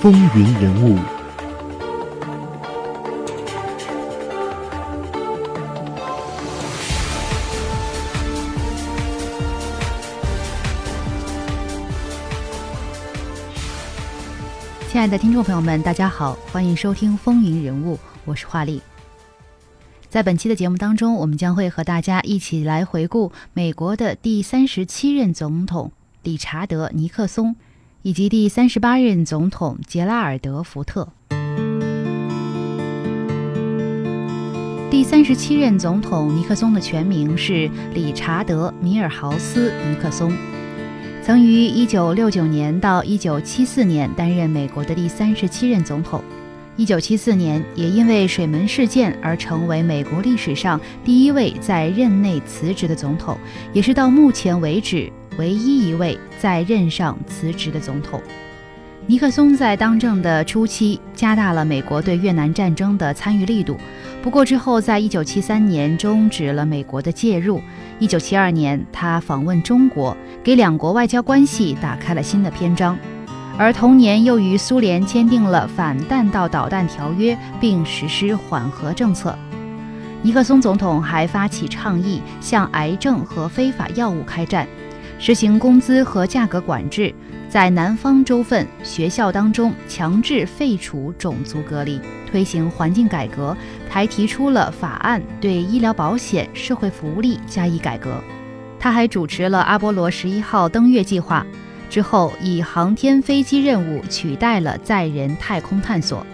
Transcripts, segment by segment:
风云人物。亲爱的听众朋友们，大家好，欢迎收听《风云人物》，我是华丽。在本期的节目当中，我们将会和大家一起来回顾美国的第三十七任总统理查德·尼克松，以及第三十八任总统杰拉尔德·福特。第三十七任总统尼克松的全名是理查德·米尔豪斯·尼克松。曾于1969年到1974年担任美国的第三十七任总统，1974年也因为水门事件而成为美国历史上第一位在任内辞职的总统，也是到目前为止唯一一位在任上辞职的总统。尼克松在当政的初期加大了美国对越南战争的参与力度，不过之后在1973年终止了美国的介入。1972年，他访问中国。给两国外交关系打开了新的篇章，而同年又与苏联签订了反弹道导弹条约，并实施缓和政策。尼克松总统还发起倡议，向癌症和非法药物开战，实行工资和价格管制，在南方州份学校当中强制废除种族隔离，推行环境改革，还提出了法案，对医疗保险、社会福利加以改革。他还主持了阿波罗十一号登月计划，之后以航天飞机任务取代了载人太空探索。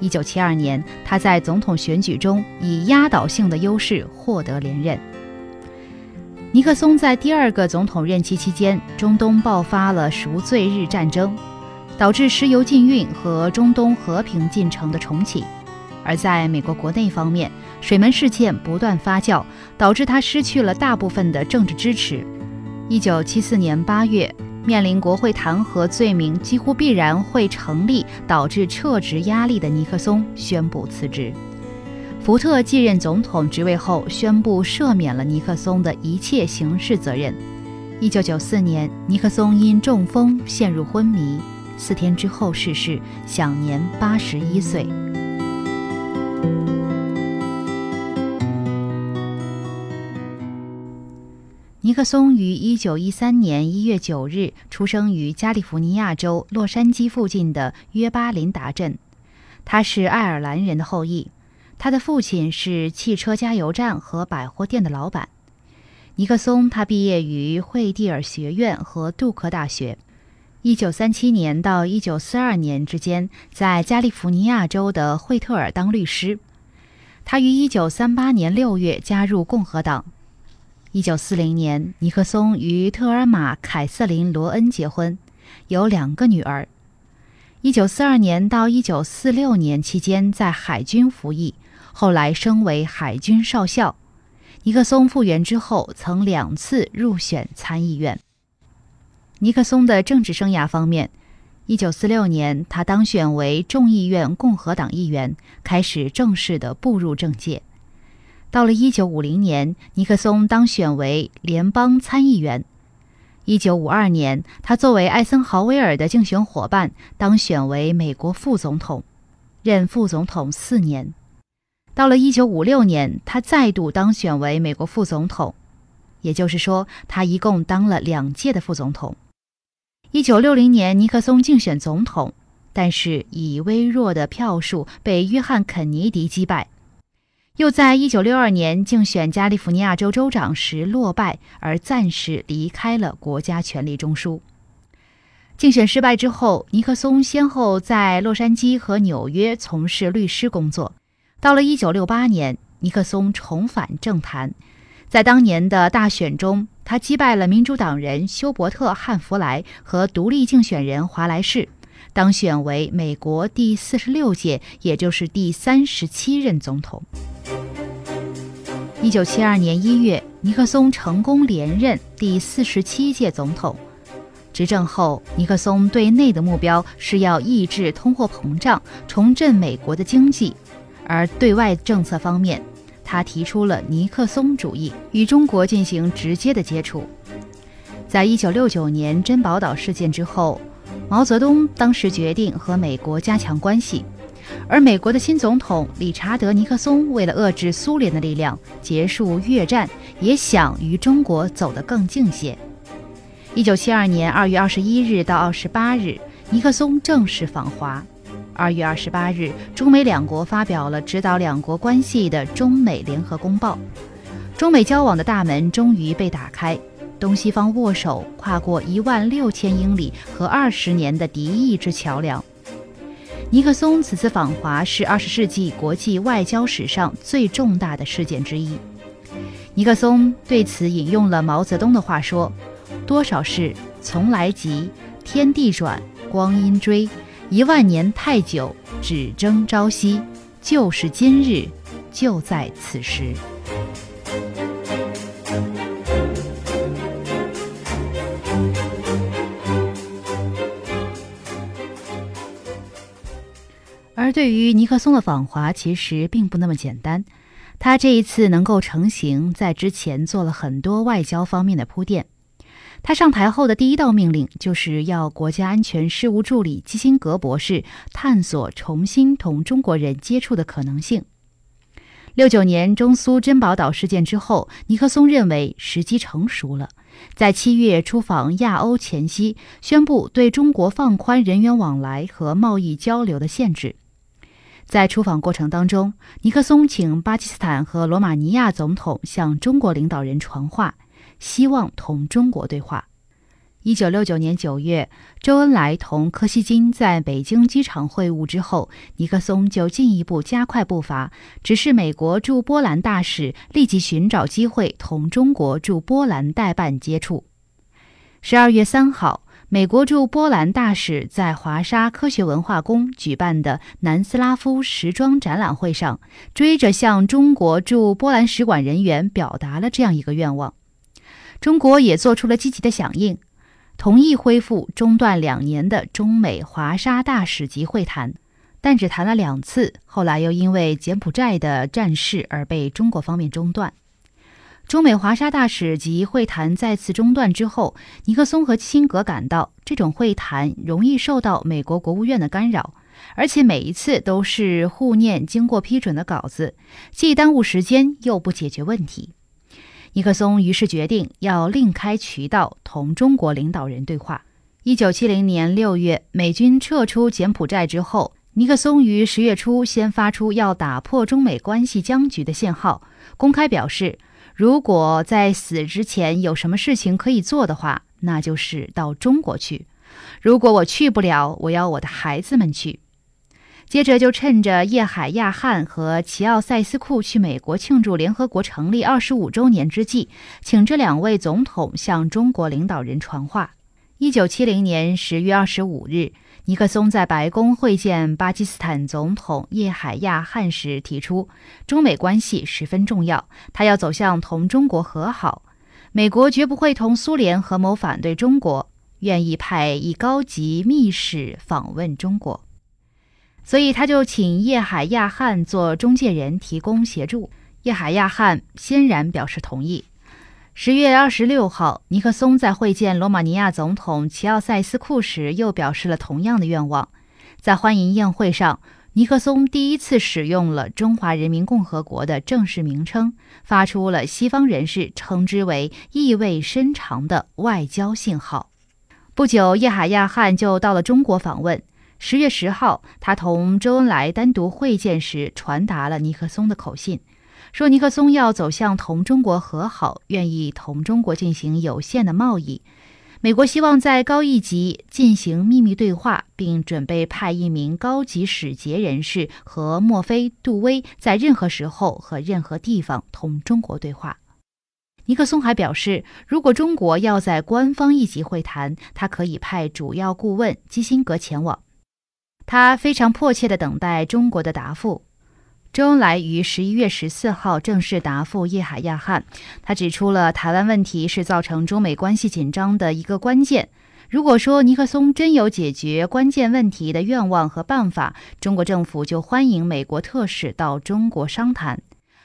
一九七二年，他在总统选举中以压倒性的优势获得连任。尼克松在第二个总统任期期间，中东爆发了赎罪日战争，导致石油禁运和中东和平进程的重启。而在美国国内方面，水门事件不断发酵，导致他失去了大部分的政治支持。一九七四年八月，面临国会弹劾罪名几乎必然会成立，导致撤职压力的尼克松宣布辞职。福特继任总统职位后，宣布赦免了尼克松的一切刑事责任。一九九四年，尼克松因中风陷入昏迷，四天之后逝世，享年八十一岁。尼克松于一九一三年一月九日出生于加利福尼亚州洛杉矶附近的约巴林达镇，他是爱尔兰人的后裔。他的父亲是汽车加油站和百货店的老板。尼克松他毕业于惠蒂尔学院和杜克大学。一九三七年到一九四二年之间，在加利福尼亚州的惠特尔当律师。他于一九三八年六月加入共和党。一九四零年，尼克松与特尔玛·凯瑟琳·罗恩结婚，有两个女儿。一九四二年到一九四六年期间，在海军服役，后来升为海军少校。尼克松复员之后，曾两次入选参议院。尼克松的政治生涯方面，一九四六年，他当选为众议院共和党议员，开始正式的步入政界。到了一九五零年，尼克松当选为联邦参议员。一九五二年，他作为艾森豪威尔的竞选伙伴，当选为美国副总统，任副总统四年。到了一九五六年，他再度当选为美国副总统，也就是说，他一共当了两届的副总统。一九六零年，尼克松竞选总统，但是以微弱的票数被约翰·肯尼迪击败。又在一九六二年竞选加利福尼亚州州长时落败，而暂时离开了国家权力中枢。竞选失败之后，尼克松先后在洛杉矶和纽约从事律师工作。到了一九六八年，尼克松重返政坛，在当年的大选中，他击败了民主党人休伯特·汉弗莱和独立竞选人华莱士，当选为美国第四十六届，也就是第三十七任总统。一九七二年一月，尼克松成功连任第四十七届总统。执政后，尼克松对内的目标是要抑制通货膨胀，重振美国的经济；而对外政策方面，他提出了尼克松主义，与中国进行直接的接触。在一九六九年珍宝岛事件之后，毛泽东当时决定和美国加强关系，而美国的新总统理查德·尼克松为了遏制苏联的力量，结束越战，也想与中国走得更近些。一九七二年二月二十一日到二十八日，尼克松正式访华。二月二十八日，中美两国发表了指导两国关系的中美联合公报，中美交往的大门终于被打开。东西方握手，跨过一万六千英里和二十年的敌意之桥梁。尼克松此次访华是二十世纪国际外交史上最重大的事件之一。尼克松对此引用了毛泽东的话说：“多少事从来急，天地转，光阴追，一万年太久，只争朝夕。就是今日，就在此时。”而对于尼克松的访华，其实并不那么简单。他这一次能够成行，在之前做了很多外交方面的铺垫。他上台后的第一道命令，就是要国家安全事务助理基辛格博士探索重新同中国人接触的可能性。六九年中苏珍宝岛事件之后，尼克松认为时机成熟了，在七月出访亚欧前夕，宣布对中国放宽人员往来和贸易交流的限制。在出访过程当中，尼克松请巴基斯坦和罗马尼亚总统向中国领导人传话，希望同中国对话。一九六九年九月，周恩来同柯西金在北京机场会晤之后，尼克松就进一步加快步伐，指示美国驻波兰大使立即寻找机会同中国驻波兰代办接触。十二月三号。美国驻波兰大使在华沙科学文化宫举办的南斯拉夫时装展览会上，追着向中国驻波兰使馆人员表达了这样一个愿望。中国也做出了积极的响应，同意恢复中断两年的中美华沙大使级会谈，但只谈了两次，后来又因为柬埔寨的战事而被中国方面中断。中美华沙大使级会谈再次中断之后，尼克松和基辛格感到这种会谈容易受到美国国务院的干扰，而且每一次都是互念经过批准的稿子，既耽误时间又不解决问题。尼克松于是决定要另开渠道同中国领导人对话。一九七零年六月，美军撤出柬埔寨之后，尼克松于十月初先发出要打破中美关系僵局的信号，公开表示。如果在死之前有什么事情可以做的话，那就是到中国去。如果我去不了，我要我的孩子们去。接着就趁着叶海亚汗和齐奥塞斯库去美国庆祝联合国成立二十五周年之际，请这两位总统向中国领导人传话。一九七零年十月二十五日。尼克松在白宫会见巴基斯坦总统叶海亚汗时提出，中美关系十分重要，他要走向同中国和好。美国绝不会同苏联合谋反对中国，愿意派一高级密使访问中国。所以他就请叶海亚汗做中介人，提供协助。叶海亚汗欣然表示同意。十月二十六号，尼克松在会见罗马尼亚总统齐奥塞斯库时，又表示了同样的愿望。在欢迎宴会上，尼克松第一次使用了中华人民共和国的正式名称，发出了西方人士称之为意味深长的外交信号。不久，叶海亚汗就到了中国访问。十月十号，他同周恩来单独会见时，传达了尼克松的口信。说尼克松要走向同中国和好，愿意同中国进行有限的贸易。美国希望在高一级进行秘密对话，并准备派一名高级使节人士和墨菲、杜威在任何时候和任何地方同中国对话。尼克松还表示，如果中国要在官方一级会谈，他可以派主要顾问基辛格前往。他非常迫切地等待中国的答复。周恩来于十一月十四号正式答复叶海亚汗，他指出了台湾问题是造成中美关系紧张的一个关键。如果说尼克松真有解决关键问题的愿望和办法，中国政府就欢迎美国特使到中国商谈。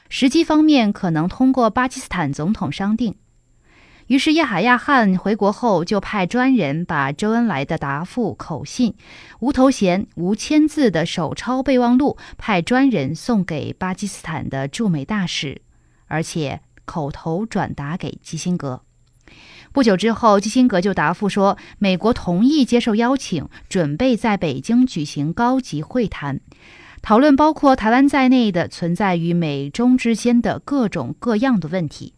时机方面，可能通过巴基斯坦总统商定。于是叶海亚汗回国后就派专人把周恩来的答复口信、无头衔、无签字的手抄备忘录派专人送给巴基斯坦的驻美大使，而且口头转达给基辛格。不久之后，基辛格就答复说，美国同意接受邀请，准备在北京举行高级会谈，讨论包括台湾在内的存在于美中之间的各种各样的问题。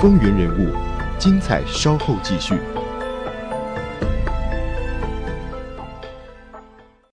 风云人物，精彩稍后继续。